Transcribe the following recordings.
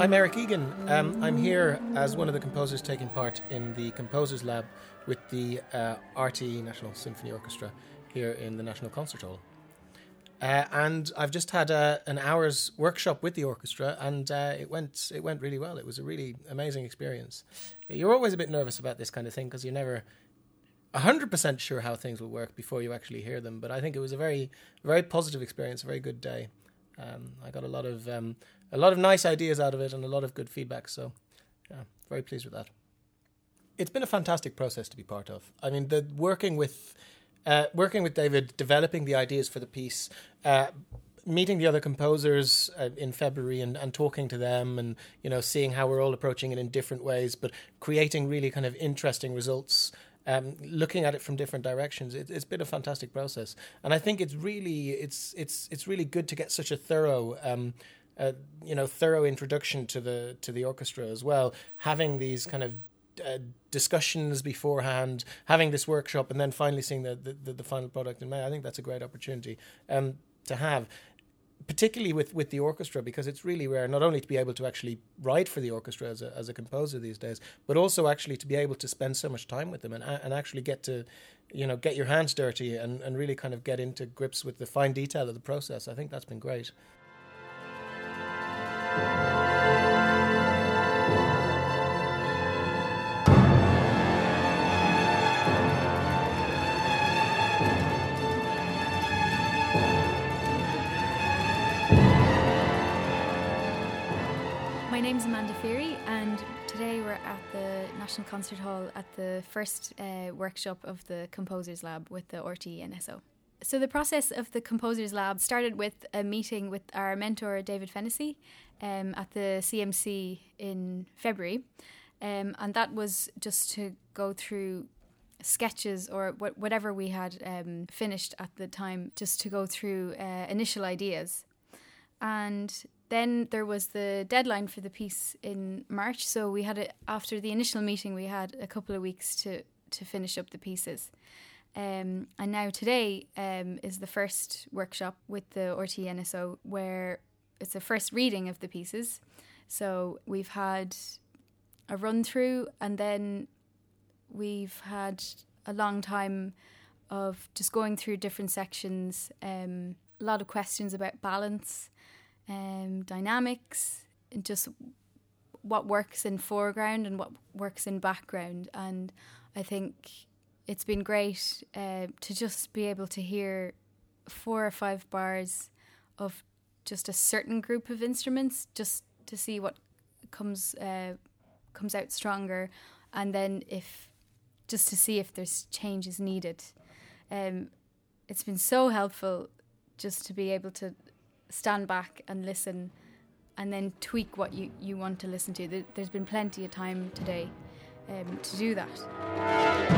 I'm Eric Egan. Um, I'm here as one of the composers taking part in the Composers Lab with the uh, RTE National Symphony Orchestra here in the National Concert Hall. Uh, and I've just had a, an hour's workshop with the orchestra, and uh, it went it went really well. It was a really amazing experience. You're always a bit nervous about this kind of thing because you're never hundred percent sure how things will work before you actually hear them. But I think it was a very very positive experience, a very good day. Um, I got a lot of um, a lot of nice ideas out of it and a lot of good feedback. So, yeah, very pleased with that. It's been a fantastic process to be part of. I mean, the working with uh, working with David, developing the ideas for the piece, uh, meeting the other composers uh, in February and, and talking to them, and you know, seeing how we're all approaching it in different ways, but creating really kind of interesting results. Um, looking at it from different directions, it, has been a fantastic process, and I think it's really it's it's it's really good to get such a thorough. Um, uh, you know, thorough introduction to the to the orchestra as well. Having these kind of uh, discussions beforehand, having this workshop, and then finally seeing the, the, the, final product in May. I think that's a great opportunity um, to have, particularly with, with the orchestra, because it's really rare not only to be able to actually write for the orchestra as a, as a composer these days, but also actually to be able to spend so much time with them and, and actually get to, you know, get your hands dirty and, and really kind of get into grips with the fine detail of the process. I think that's been great. Name's Amanda Feery, and today we're at the National Concert Hall at the first uh, workshop of the Composers Lab with the RTE NSO. So, the process of the Composers Lab started with a meeting with our mentor, David Fennessy, um, at the CMC in February. Um, and that was just to go through sketches or wh- whatever we had um, finished at the time, just to go through uh, initial ideas. And then there was the deadline for the piece in March. So we had it after the initial meeting. We had a couple of weeks to to finish up the pieces. Um, and now today um, is the first workshop with the RTE NSO where it's a first reading of the pieces. So we've had a run through and then we've had a long time of just going through different sections, um, a lot of questions about balance um, dynamics, and just what works in foreground and what works in background. And I think it's been great uh, to just be able to hear four or five bars of just a certain group of instruments, just to see what comes uh, comes out stronger, and then if just to see if there's changes needed. Um, it's been so helpful just to be able to stand back and listen and then tweak what you, you want to listen to. There's been plenty of time today um, to do that.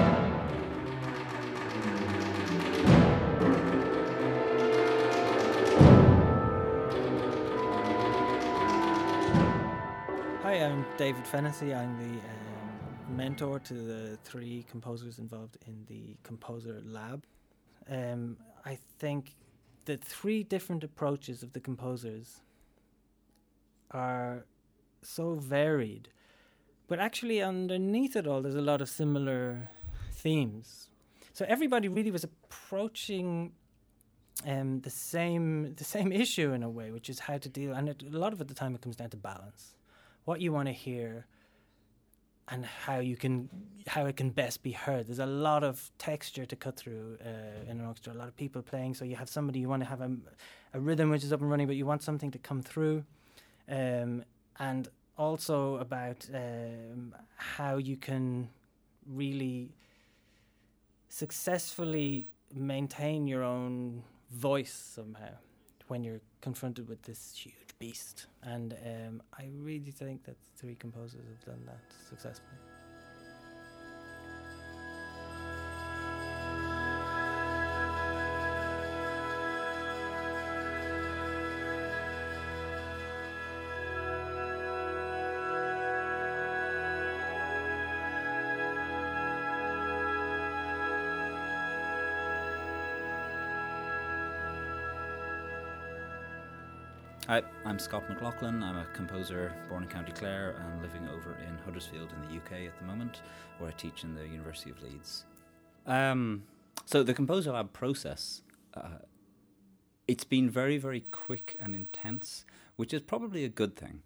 David Fennessy. I'm the um, mentor to the three composers involved in the Composer Lab. Um, I think the three different approaches of the composers are so varied, but actually underneath it all, there's a lot of similar themes. So everybody really was approaching um, the same the same issue in a way, which is how to deal. And it, a lot of it, the time, it comes down to balance. What you want to hear, and how you can how it can best be heard. There's a lot of texture to cut through uh, in an orchestra. A lot of people playing, so you have somebody you want to have a, a rhythm which is up and running, but you want something to come through, um, and also about um, how you can really successfully maintain your own voice somehow when you're confronted with this huge beast. And um, I really think that three composers have done that successfully. Hi, I'm Scott McLaughlin. I'm a composer born in County Clare and living over in Huddersfield in the UK at the moment, where I teach in the University of Leeds. Um, so the Composer Lab process, uh, it's been very, very quick and intense, which is probably a good thing.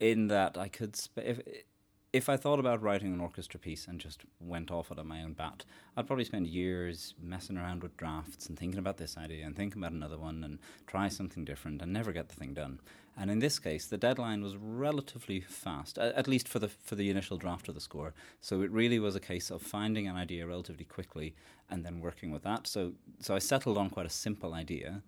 In that I could, sp- if if I thought about writing an orchestra piece and just went off it on my own bat, I'd probably spend years messing around with drafts and thinking about this idea and thinking about another one and try something different and never get the thing done. And in this case, the deadline was relatively fast, at least for the for the initial draft of the score. So it really was a case of finding an idea relatively quickly and then working with that. So so I settled on quite a simple idea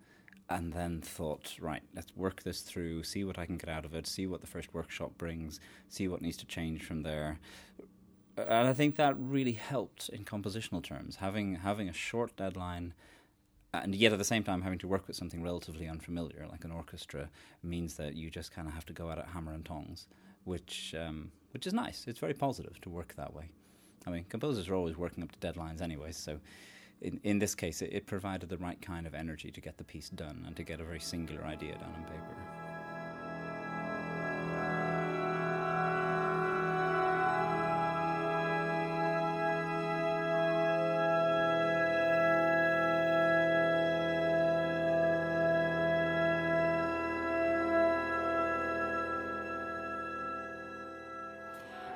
and then thought, right, let's work this through, see what I can get out of it, see what the first workshop brings, see what needs to change from there. And I think that really helped in compositional terms, having having a short deadline and yet at the same time having to work with something relatively unfamiliar like an orchestra means that you just kind of have to go at it hammer and tongs which um, which is nice it's very positive to work that way i mean composers are always working up to deadlines anyway so in, in this case it, it provided the right kind of energy to get the piece done and to get a very singular idea down on paper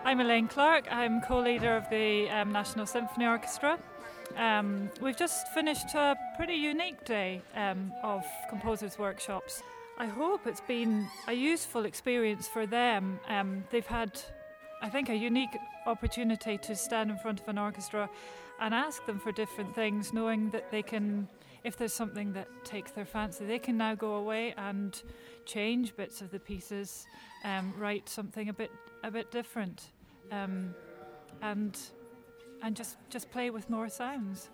I'm Elaine Clark. I'm co leader of the um, National Symphony Orchestra. Um, we've just finished a pretty unique day um, of composers' workshops. I hope it's been a useful experience for them. Um, they've had, I think, a unique opportunity to stand in front of an orchestra and ask them for different things, knowing that they can, if there's something that takes their fancy, they can now go away and change bits of the pieces, um, write something a bit a bit different um, and and just just play with more sounds.